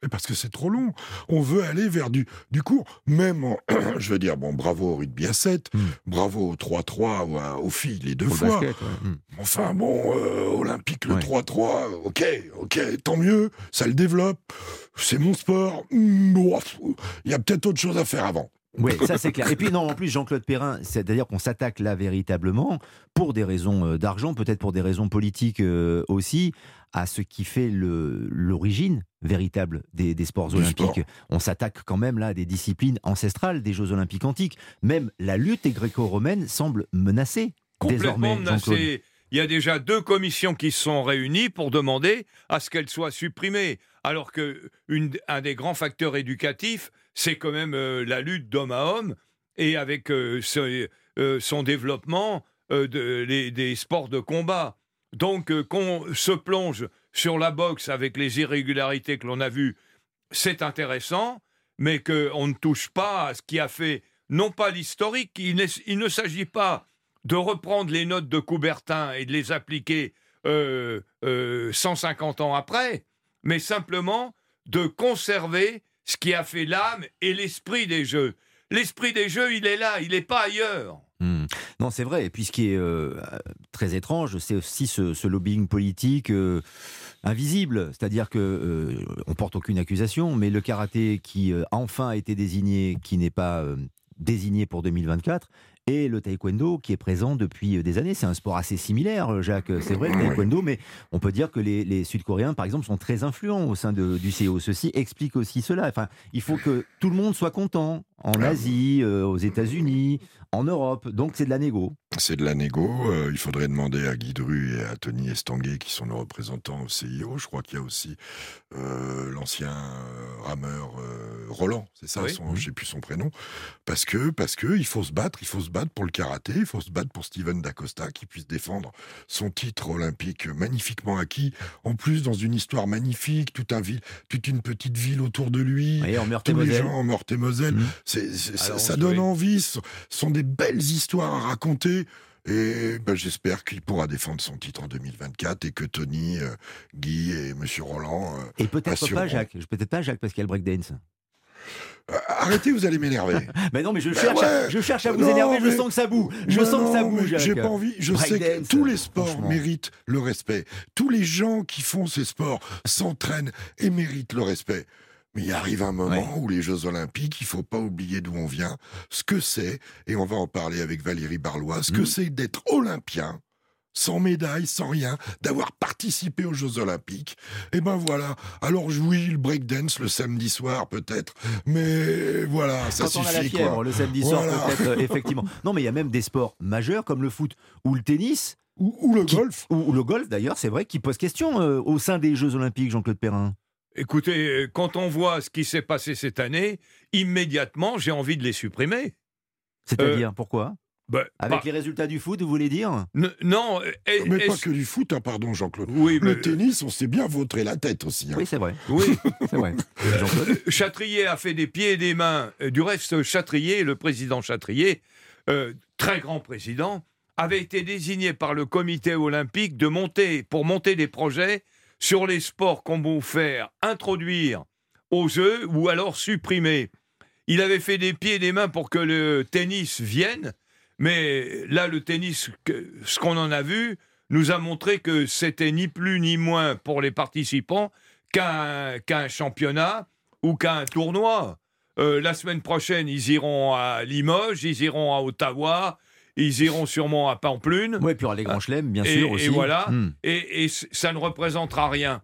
Et parce que c'est trop long. On veut aller vers du, du court. Même, en- je veux dire, bon, bravo au rugby à 7, Hmm. bravo au 3-3 ou à- aux filles les deux fois. basket, ouais. Hmm. Enfin bon, euh, olympique le Ouais. 3-3, ok, ok, tant mieux, ça le développe, c'est mon sport. Hmm, Il y a peut-être autre chose à faire avant. Oui, ça c'est clair. Et puis non, en plus Jean-Claude Perrin, c'est-à-dire qu'on s'attaque là véritablement pour des raisons euh, d'argent, peut-être pour des raisons politiques euh, aussi, à ce qui fait l'origine véritable des, des sports Du olympiques. sport. On s'attaque quand même là à des disciplines ancestrales des Jeux olympiques antiques. Même la lutte gréco-romaine semble menacée. Complètement menacée. Il y a déjà deux commissions qui se sont réunies pour demander à ce qu'elle soit supprimée. Alors que une- un des grands facteurs éducatifs, c'est quand même euh, la lutte d'homme à homme et avec euh, euh, son développement des sports de combat. Donc qu'on se plonge sur la boxe avec les irrégularités que l'on a vues, c'est intéressant, mais qu'on ne touche pas à ce qui a fait, non pas l'historique, il, ne s'agit pas de reprendre les notes de Coubertin et de les appliquer euh, euh, 150 ans après, mais simplement de conserver ce qui a fait l'âme et l'esprit des jeux. L'esprit des jeux, il est là, il n'est pas ailleurs. Hmm. Non, c'est vrai. Et puis ce qui est euh, très étrange, c'est aussi ce, lobbying politique euh, invisible. C'est-à-dire que euh, on porte aucune accusation, mais le karaté qui euh, enfin a été désigné, qui n'est pas désigné pour 2024. Et le taekwondo qui est présent depuis euh, des années. C'est un sport assez similaire, euh, Jacques. C'est vrai, le taekwondo, mais on peut dire que les, les Sud-Coréens, par exemple, sont très influents au sein de- du CO. Ceci explique aussi cela. Enfin, il faut que tout le monde soit content. En Asie, euh, aux États-Unis, en Europe. Donc c'est de la négo. C'est de la négo. euh, il faudrait demander à Guy Dru et à Tony Estanguet, qui sont nos représentants au CIO. Je crois qu'il y a aussi euh, l'ancien euh, rameur Roland, c'est ça, Oui. son, je sais plus son prénom. Parce que, parce que il faut se battre, il faut se battre pour le karaté, il faut se battre pour Steven Dacosta, qui puisse défendre son titre olympique magnifiquement acquis. En plus, dans une histoire magnifique, tout un ville, toute une petite ville autour de lui. Et en Meurthe-et-Moselle. gens en Meurthe-et-Moselle, Mhm. c'est- c'est- ça, Alors, ça oui. donne envie, ce sont des belles histoires à raconter. Et ben, j'espère qu'il pourra défendre son titre en 2024 et que Tony, euh, Guy et Monsieur Roland. euh, Et peut-être pas Jacques. Peut-être pas Jacques parce qu'il y a le breakdance. euh, arrêtez, vous allez m'énerver. Mais non, mais je Ben cherche, à, je cherche à vous Non, énerver. Je sens que ça boue. Je sens que ça boue. J'ai pas envie. Je sais que tous les sports méritent le respect. Tous les gens qui font ces sports s'entraînent et méritent le respect. Mais il arrive un moment Ouais. où les Jeux Olympiques, il faut pas oublier d'où on vient, ce que c'est, et on va en parler avec Valérie Barlois, ce que Mm. c'est d'être olympien, sans médaille, sans rien, d'avoir participé aux Jeux Olympiques. Et ben voilà. Alors oui, le breakdance le samedi soir peut-être, mais voilà, ça Quand suffit on a la fièvre quoi. le samedi soir, Voilà. peut-être, euh, effectivement. Non, mais il y a même des sports majeurs comme le foot ou le tennis, Ou, ou le Qui- golf. ou, ou le golf d'ailleurs, c'est vrai, qui pose question euh, au sein des Jeux Olympiques, Jean-Claude Perrin. Écoutez, euh, quand on voit ce qui s'est passé cette année, immédiatement, j'ai envie de les supprimer. C'est-à-dire, pourquoi? Ben, Avec bah, les résultats du foot, vous voulez dire? Non, euh, est- Mais pas est-ce- que du foot, hein, pardon Jean-Claude. Oui, mais- Le tennis, on sait bien vautrer la tête aussi. hein. Oui, c'est vrai. Oui, C'est vrai. Châtrier a fait des pieds et des mains. Euh, Du reste, Châtrier, le président Châtrier, euh, très grand président, avait été désigné par le comité olympique de monter, pour monter des projets sur les sports qu'on veut faire introduire aux Jeux ou alors supprimer. Il avait fait des pieds et des mains pour que le tennis vienne, mais là, le tennis, ce qu'on en a vu, nous a montré que c'était ni plus ni moins pour les participants qu'un qu'un championnat ou qu'un tournoi. la semaine prochaine, ils iront à Limoges, ils iront à Ottawa, ils iront sûrement à Pamplune. Oui, puis y les grands chelems, bien sûr, aussi. Et voilà, hmm. et, ça ne représentera rien.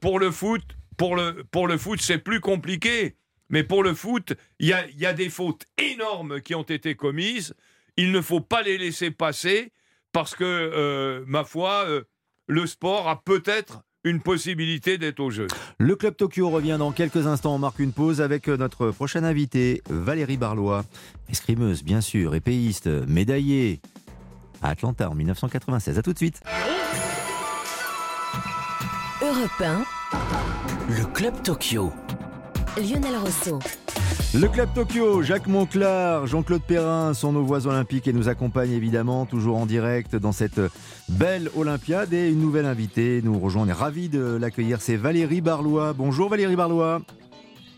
pour le foot, pour le, pour le foot, c'est plus compliqué. Mais pour le foot, il y a, y a, des fautes énormes qui ont été commises. Il ne faut pas les laisser passer parce que, euh, ma foi, euh, le sport a peut-être une possibilité d'être au jeu. Le Club Tokyo revient dans quelques instants. On marque une pause avec euh, notre prochaine invitée, Valérie Barlois, escrimeuse bien sûr, épéiste, médaillée à Atlanta en 1996. A tout de suite. Europe le Club Tokyo. Lionel Rousseau. Le Club Tokyo, Jacques Monclar, Jean-Claude Perrin sont nos voix olympiques et nous accompagnent évidemment toujours en direct dans cette belle Olympiade. Et une nouvelle invitée nous rejoint, on est ravis de l'accueillir, c'est Valérie Barlois. Bonjour Valérie Barlois.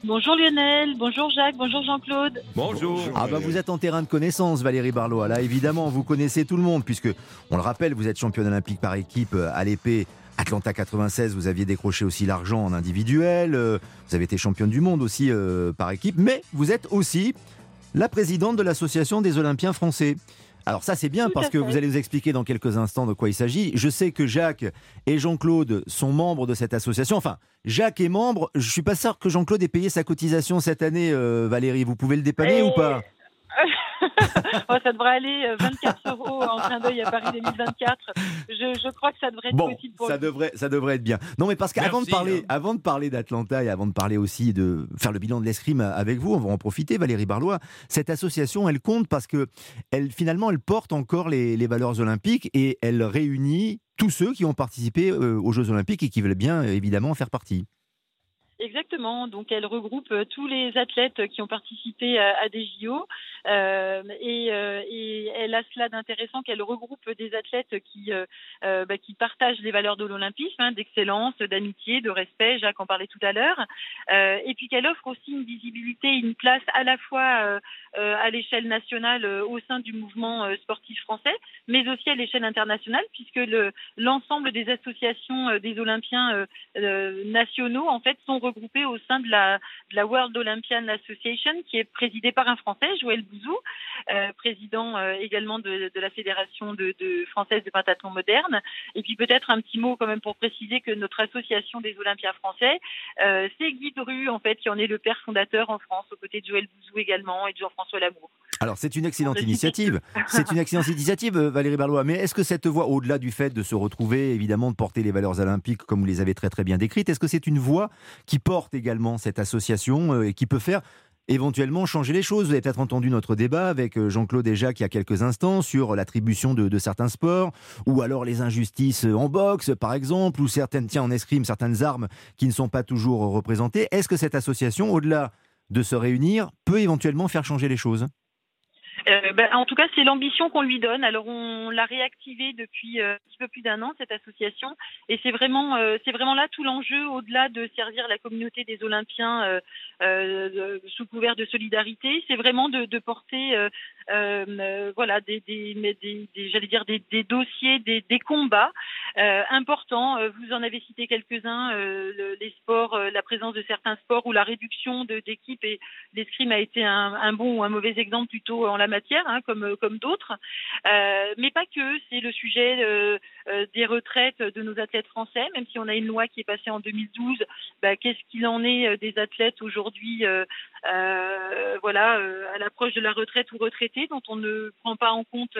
Bonjour Lionel, bonjour Jacques, bonjour Jean-Claude. Bonjour. Ah bah vous êtes en terrain de connaissance Valérie Barlois. Là évidemment vous connaissez tout le monde puisque on le rappelle vous êtes championne olympique par équipe à l'épée Atlanta 96, vous aviez décroché aussi l'argent en individuel, euh, vous avez été championne du monde aussi euh, par équipe, mais vous êtes aussi la présidente de l'association des Olympiens français. Alors ça c'est bien parce que vous allez nous expliquer dans quelques instants de quoi il s'agit. Je sais que Jacques et Jean-Claude sont membres de cette association. Enfin, Jacques est membre. Je suis pas sûr que Jean-Claude ait payé sa cotisation cette année, euh, Valérie. Vous pouvez le dépanner ou pas? ça devrait aller 24 euh, euros en clin d'œil à Paris 2024. Je, crois que ça devrait être possible pour ça devrait, ça devrait être bien. Non, mais parce qu'avant de parler, hein. avant de parler d'Atlanta et avant de parler aussi de faire le bilan de l'escrime avec vous, on va en profiter, Valérie Barlois. Cette association, elle compte parce que elle, finalement, elle porte encore les, les valeurs olympiques et elle réunit tous ceux qui ont participé euh, aux Jeux Olympiques et qui veulent bien évidemment en faire partie. Exactement. Donc, elle regroupe euh, tous les athlètes qui ont participé à, des JO euh, et, euh, et, elle a cela d'intéressant qu'elle regroupe des athlètes qui bah, qui partagent les valeurs de l'olympisme, hein, d'excellence, d'amitié, de respect. Jacques en parlait tout à l'heure. et puis qu'elle offre aussi une visibilité, une place à la fois à l'échelle nationale au sein du mouvement sportif français, mais aussi à l'échelle internationale, puisque l'ensemble des associations des Olympiens nationaux en fait sont regroupés au sein de la, de la World Olympian Association, qui est présidée par un Français, Joël Bouzou, euh, président euh, également de, de, la Fédération de, de, française de pentathlon moderne. Et puis peut-être un petit mot quand même pour préciser que notre association des Olympiens français, euh, c'est Guy Dru, en fait, qui en est le père fondateur en France, aux côtés de Joël Bouzou également et de Jean-François Lamour. Alors c'est une excellente initiative. C'est une excellente initiative, Valérie Barlois. Mais est-ce que cette voie, au-delà du fait de se retrouver, évidemment, de porter les valeurs olympiques comme vous les avez très très bien décrites, est-ce que c'est une voie qui porte également cette association et qui peut faire éventuellement changer les choses. Vous avez peut-être entendu notre débat avec euh, Jean-Claude et Jacques il y a quelques instants sur l'attribution de, certains sports, ou alors les injustices en boxe, par exemple, ou certaines, tiens, en escrime, certaines armes qui ne sont pas toujours représentées. Est-ce que cette association, au-delà de se réunir, peut éventuellement faire changer les choses? Euh, ben, en tout cas, c'est l'ambition qu'on lui donne. Alors, on l'a réactivée depuis euh, un petit peu plus d'un an cette association, et c'est vraiment, euh, c'est vraiment là tout l'enjeu, au-delà de servir la communauté des Olympiens sous couvert de solidarité, c'est vraiment de, de porter, voilà, des, des, j'allais dire des, dossiers, des, combats importants. Vous en avez cité quelques-uns, les sports, la présence de certains sports ou la réduction d'équipes et l'escrime a été un, bon ou un mauvais exemple plutôt en la matière, hein, comme, comme d'autres. Euh, mais pas que, c'est le sujet euh, euh, des retraites de nos athlètes français, même si on a une loi qui est passée en 2012, bah, qu'est-ce qu'il en est des athlètes aujourd'hui voilà, à l'approche de la retraite ou retraités, dont on ne prend pas en compte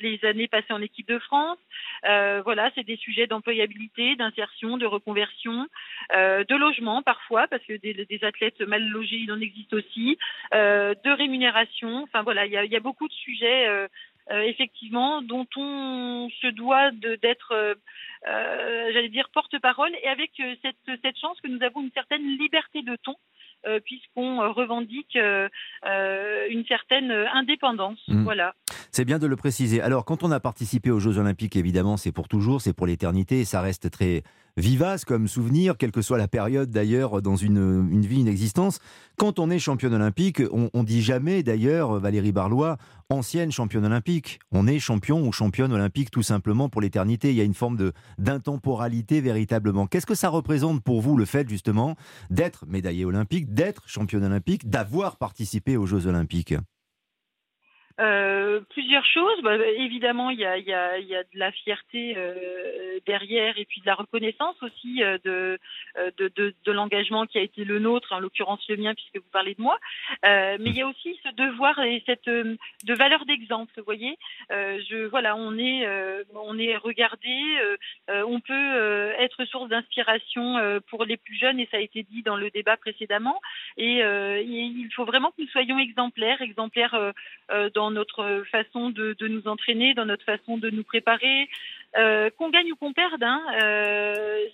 les années passées en équipe de France. voilà, c'est des sujets d'employabilité, d'insertion, de reconversion, de logement parfois, parce que des, des, athlètes mal logés, il en existe aussi, de rémunération Enfin voilà, il y a, beaucoup de sujets euh, euh, effectivement dont on se doit d'être, euh, j'allais dire, porte-parole et avec cette, cette chance que nous avons une certaine liberté de ton. Puisqu'on revendique une certaine indépendance. Mmh. Voilà. C'est bien de le préciser. Alors, quand on a participé aux Jeux Olympiques, évidemment, c'est pour toujours, c'est pour l'éternité, et ça reste très vivace comme souvenir, quelle que soit la période d'ailleurs dans une, une, vie, une existence. Quand on est championne olympique, on, on dit jamais d'ailleurs, Valérie Barlois, ancienne championne olympique. On est champion ou championne olympique tout simplement pour l'éternité. Il y a une forme d'intemporalité véritablement. Qu'est-ce que ça représente pour vous le fait justement d'être médaillé olympique, d'être championne olympique, d'avoir participé aux Jeux olympiques? Euh, plusieurs choses. Bah, évidemment, il y a, y, a, y a, de la fierté euh, derrière et puis de la reconnaissance aussi euh, de, euh, de, de, de l'engagement qui a été le nôtre, en l'occurrence le mien puisque vous parlez de moi. Euh, mais il y a aussi ce devoir et cette de valeur d'exemple. Vous voyez, je voilà, on est on est regardé, on peut être source d'inspiration pour les plus jeunes et ça a été dit dans le débat précédemment. Et, et il faut vraiment que nous soyons exemplaires, exemplaires dans notre façon de, nous entraîner, dans notre façon de nous préparer. Euh, qu'on gagne ou qu'on perde, hein, euh,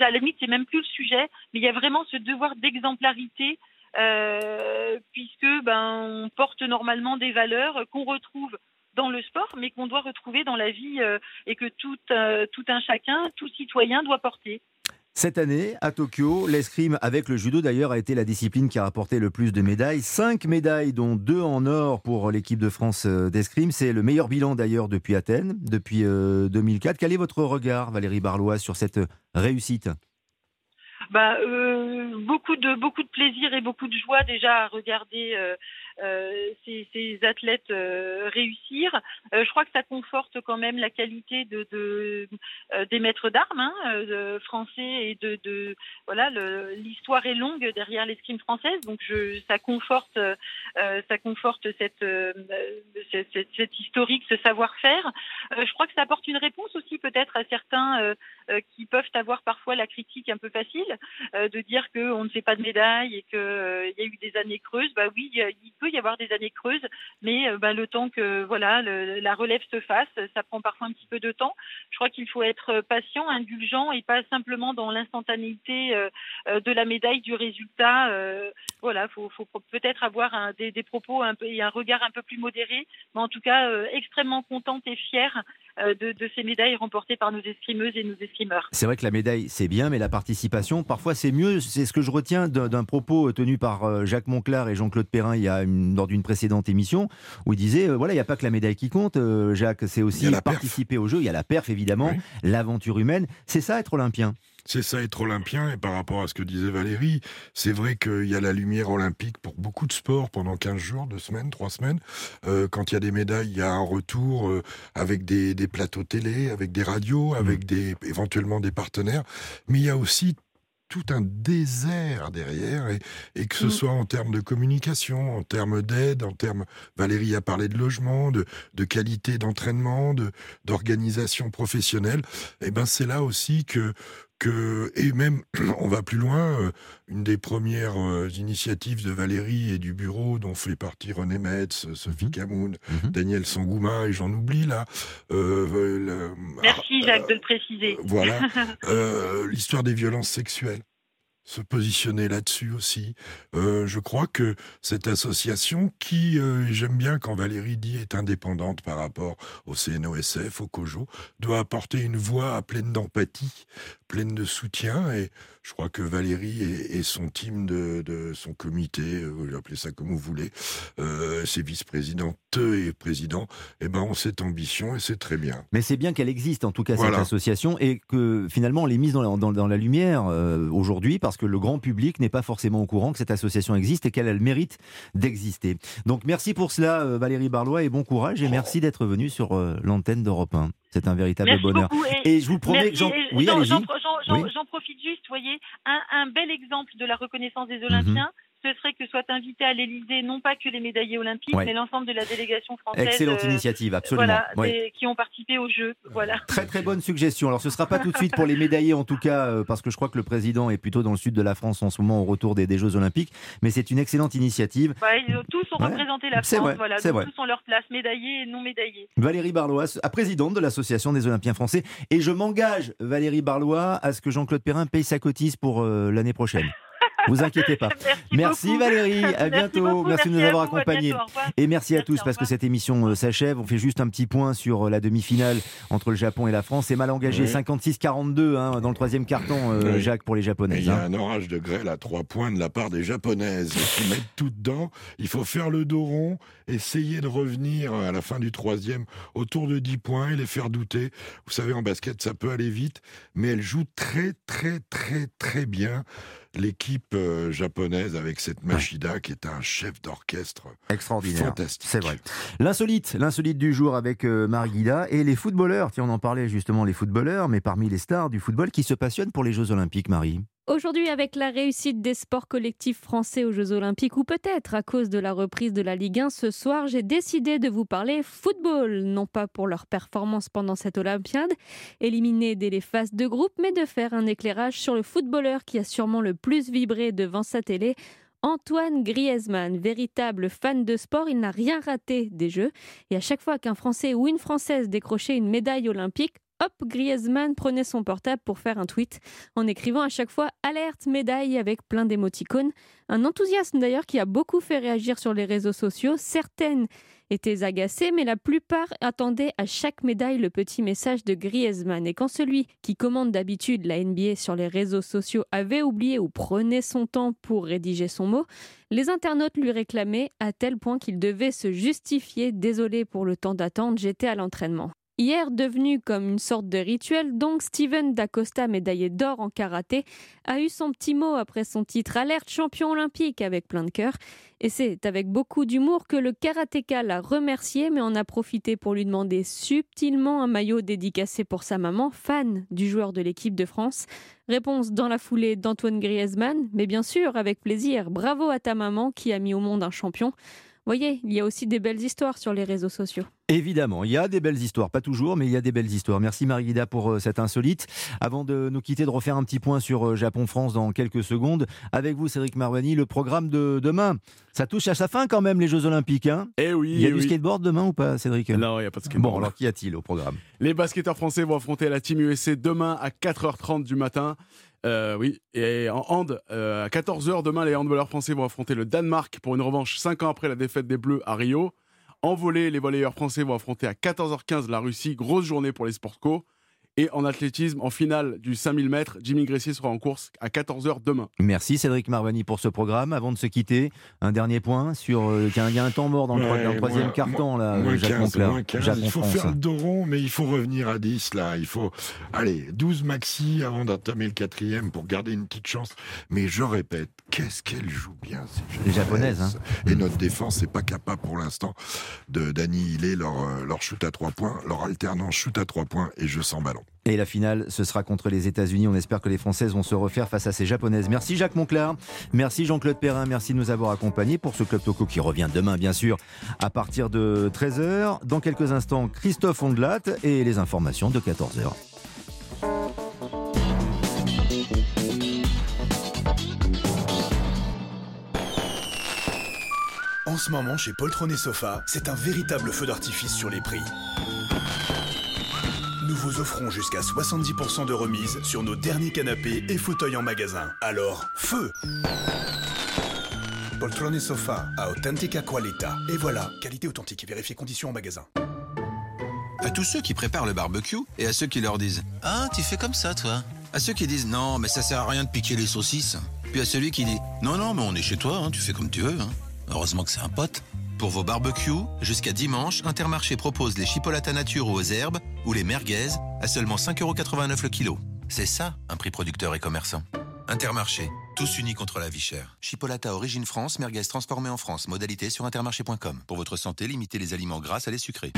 à la limite, c'est même plus le sujet, mais il y a vraiment ce devoir d'exemplarité, euh, puisque ben, on porte normalement des valeurs qu'on retrouve dans le sport, mais qu'on doit retrouver dans la vie euh, et que tout un chacun, tout citoyen doit porter. Cette année, à Tokyo, l'escrime avec le judo d'ailleurs a été la discipline qui a rapporté le plus de médailles. Cinq médailles, dont deux en or pour l'équipe de France euh, d'escrime. C'est le meilleur bilan d'ailleurs depuis Athènes, depuis 2004. Quel est votre regard, Valérie Barlois, sur cette réussite? Bah, euh, beaucoup de plaisir et beaucoup de joie déjà à regarder euh, euh, ces, ces, athlètes euh, réussir. Euh, je crois que ça conforte quand même la qualité de, de des maîtres d'armes hein, français et de, voilà l'histoire est longue derrière l'escrime française, donc ça conforte ça conforte cette, cette, historique, ce savoir-faire. je crois que ça apporte une réponse aussi peut-être à certains qui peuvent avoir parfois la critique un peu facile de dire qu'on ne fait pas de médailles et qu'il il y a eu des années creuses. Bah oui, il peut y avoir des années creuses, mais euh, bah, le temps que voilà la relève se fasse, ça prend parfois un petit peu de temps. Je crois qu'il faut être patient, indulgent et pas simplement dans l'instantanéité euh, euh, de la médaille, du résultat. voilà, faut, peut-être avoir des, propos et un regard un peu plus modéré, mais en tout cas extrêmement contente et fière de, de, ces médailles remportées par nos escrimeuses et nos escrimeurs. C'est vrai que la médaille, c'est bien, mais la participation, parfois, c'est mieux. C'est ce que je retiens d'un propos tenu par Jacques Monclar et Jean-Claude Perrin il y a une lors d'une précédente émission où il disait euh, voilà, il n'y a pas que la médaille qui compte, euh, Jacques, c'est aussi participer au jeu. Il y a la perf, évidemment, l'aventure humaine. C'est ça, être olympien? C'est ça être olympien et par rapport à ce que disait Valérie, c'est vrai qu'il y a la lumière olympique pour beaucoup de sports pendant 15 jours, 2 semaines, 3 semaines. Euh, quand il y a des médailles, il y a un retour euh, avec des, des, plateaux télé, avec des radios, avec mmh. des éventuellement des partenaires. Mais il y a aussi tout un désert derrière, et, et que ce mm. soit en termes de communication, en termes d'aide, en termes, Valérie a parlé de logement, de, de qualité d'entraînement, de d'organisation professionnelle, et eh ben c'est là aussi que que, et même, on va plus loin, euh, une des premières euh, initiatives de Valérie et du bureau dont fait partie René Metz, Sophie mm-hmm. Camoun, mm-hmm. Daniel Sangouma, et j'en oublie là. Euh, Merci Jacques de le préciser. Voilà. L'histoire des violences sexuelles se positionner là-dessus aussi. Euh, je crois que cette association, qui, euh, j'aime bien quand Valérie dit, est indépendante par rapport au CNOSF, au COJO, doit apporter une voix pleine d'empathie, pleine de soutien. Et je crois que Valérie et, son team de, de, son comité, euh, vous appelez ça comme vous voulez, euh, ses vice-présidentes et présidents, eh ben, ont cette ambition et c'est très bien. Mais c'est bien qu'elle existe, en tout cas, cette association, et que finalement, on l'ait mise dans la, dans, dans la lumière euh, aujourd'hui, parce que le grand public n'est pas forcément au courant que cette association existe et qu'elle a le mérite d'exister. Donc, merci pour cela, euh, Valérie Barlois, et bon courage, et merci d'être venue sur euh, l'antenne d'Europe 1. C'est un véritable merci bonheur. Et, je vous promets que j'en oui, profite juste, vous voyez, un, un, bel exemple de la reconnaissance des Olympiens. Mhm ce serait que soient invités à l'Elysée non pas que les médaillés olympiques, mais l'ensemble de la délégation française. Excellente euh, initiative, absolument. Voilà, qui ont participé aux Jeux. Voilà. Très très bonne suggestion. Alors ce ne sera pas tout de suite pour les médaillés en tout cas, euh, parce que je crois que le président est plutôt dans le sud de la France en ce moment au retour des, Jeux olympiques, mais c'est une excellente initiative. tous ont représenté la France, vrai, voilà, donc tous ont leur place, médaillés et non médaillés. Valérie Barlois, présidente de l'Association des Olympiens français, et je m'engage, Valérie Barlois, à ce que Jean-Claude Perrin paye sa cotise pour euh, l'année prochaine. Vous inquiétez pas. Merci, Valérie. À bientôt. Merci, de nous avoir accompagnés. Et merci, à tous parce que cette émission euh, s'achève. On fait juste un petit point sur euh, la demi-finale entre le Japon et la France. C'est mal engagé, 56-42 hein, dans le troisième carton, euh, Jacques, pour les Japonaises. Il y a hein. un orage de grêle à trois points de la part des Japonaises qui mettent tout dedans. Il faut faire le dos rond, essayer de revenir à la fin du troisième autour de 10 points et les faire douter. Vous savez, en basket, ça peut aller vite, mais elles jouent très, très, très, très bien l'équipe euh, japonaise avec cette Machida qui est un chef d'orchestre extraordinaire. Fantastique. C'est vrai. L'insolite, l'insolite du jour avec euh, Marguida et les footballeurs. Tiens, on en parlait justement, les footballeurs, mais parmi les stars du football qui se passionnent pour les Jeux Olympiques, Marie. Aujourd'hui, avec la réussite des sports collectifs français aux Jeux Olympiques, ou peut-être à cause de la reprise de la Ligue 1 ce soir, j'ai décidé de vous parler football, non pas pour leur performance pendant cette Olympiade, éliminée dès les phases de groupe, mais de faire un éclairage sur le footballeur qui a sûrement le plus vibré devant sa télé. Antoine Griezmann, véritable fan de sport, il n'a rien raté des Jeux. Et à chaque fois qu'un Français ou une Française décrochait une médaille olympique, hop, Griezmann prenait son portable pour faire un tweet en écrivant à chaque fois alerte médaille avec plein d'émoticônes. Un enthousiasme d'ailleurs qui a beaucoup fait réagir sur les réseaux sociaux. Certaines étaient agacées, mais la plupart attendaient à chaque médaille le petit message de Griezmann. Et quand celui qui commande d'habitude la NBA sur les réseaux sociaux avait oublié ou prenait son temps pour rédiger son mot, les internautes lui réclamaient à tel point qu'il devait se justifier. Désolé pour le temps d'attente, j'étais à l'entraînement. Hier devenu comme une sorte de rituel, donc Steven Dacosta, médaillé d'or en karaté, a eu son petit mot après son titre alerte champion olympique avec plein de cœur. Et c'est avec beaucoup d'humour que le karatéka l'a remercié, mais en a profité pour lui demander subtilement un maillot dédicacé pour sa maman, fan du joueur de l'équipe de France. Réponse dans la foulée d'Antoine Griezmann, mais bien sûr avec plaisir. Bravo à ta maman qui a mis au monde un champion voyez, il y a aussi des belles histoires sur les réseaux sociaux. Évidemment, il y a des belles histoires, pas toujours, mais il y a des belles histoires. Merci Marie-Guida pour euh, cette insolite. Avant de nous quitter, de refaire un petit point sur euh, Japon-France dans quelques secondes. Avec vous, Cédric Marvani, le programme de demain. Ça touche à sa fin quand même, les Jeux Olympiques. Hein? Eh oui. Il y a eh du oui. skateboard demain ou pas, Cédric? Non, il n'y a pas de skateboard. Bon, alors qu'y a-t-il au programme? Les basketteurs français vont affronter la Team USA demain à 4h30 du matin. Euh, oui, et en hand, euh, à 14h demain, les handballeurs français vont affronter le Danemark pour une revanche 5 ans après la défaite des Bleus à Rio. En volée, les volleyeurs français vont affronter à 14h15 la Russie, grosse journée pour les sports co. Et en athlétisme, en finale du 5000 mètres, Jimmy Gressier sera en course à 14h demain. Merci Cédric Marvani pour ce programme. Avant de se quitter, un dernier point sur. Euh, il y a un temps mort dans le, Ouais, dans le troisième carton, là, moins Jacques 15, Monclar. moins 15. Jacques Il faut faire le dos rond, mais il faut revenir à 10 là. Il faut, allez, 12 maxi avant d'entamer le quatrième pour garder une petite chance. Mais je répète, qu'est-ce qu'elle joue bien ces Les Japonaises, hein. Et notre défense n'est pas capable pour l'instant de d'annihiler leur, euh, leur shoot à 3 points, leur alternance shoot à 3 points et jeu sans ballon. Et la finale, ce sera contre les États-Unis. On espère que les Françaises vont se refaire face à ces Japonaises. Merci Jacques Monclar. Merci Jean-Claude Perrin. Merci de nous avoir accompagnés pour ce Club Toco qui revient demain, bien sûr, à partir de 13h. Dans quelques instants, Christophe Ondelat et les informations de 14h. En ce moment, chez Poltron et Sofa, c'est un véritable feu d'artifice sur les prix. Nous vous offrons jusqu'à 70% de remise sur nos derniers canapés et fauteuils en magasin. Alors, feu Poltron et Sofa, a authentica qualita. Et voilà, qualité authentique et vérifiez conditions en magasin. À tous ceux qui préparent le barbecue et à ceux qui leur disent Ah, tu fais comme ça, toi? À ceux qui disent Non, mais ça sert à rien de piquer les saucisses. Puis à celui qui dit Non, non, mais on est chez toi, hein, tu fais comme tu veux. hein. Heureusement que c'est un pote. Pour vos barbecues, jusqu'à dimanche, Intermarché propose les chipolatas nature aux herbes ou les merguez à seulement 5,89€ le kilo. C'est ça, un prix producteur et commerçant. Intermarché, tous unis contre la vie chère. Chipolata origine France, merguez transformée en France. Modalité sur intermarché.com. Pour votre santé, limitez les aliments gras à les sucrés.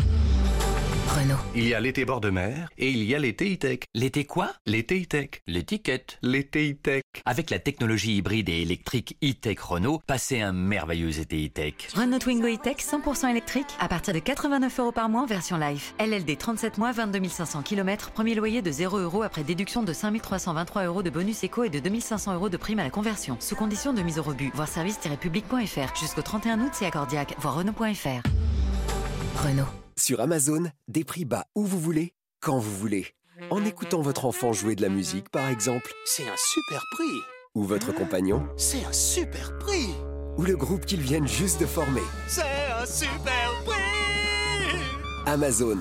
Renault. Il y a l'été bord de mer et il y a l'été e-tech. L'été quoi? L'été e-tech. L'étiquette. L'été e-tech. Avec la technologie hybride et électrique e-tech Renault, passez un merveilleux été e-tech. Renault Twingo e-tech 100% électrique à partir de 89 euros par mois en version live. LLD 37 mois, 22 500 km, premier loyer de 0 euros après déduction de 5 323 euros de bonus éco et de 2500 euros de prime à la conversion. Sous condition de mise au rebut. Voir service-public.fr. Jusqu'au 31 août, c'est accordiaque. Voir Renault.fr. Renault. Sur Amazon, des prix bas où vous voulez, quand vous voulez. En écoutant votre enfant jouer de la musique, par exemple. C'est un super prix Ou votre compagnon. C'est un super prix Ou le groupe qu'ils viennent juste de former. C'est un super prix Amazon,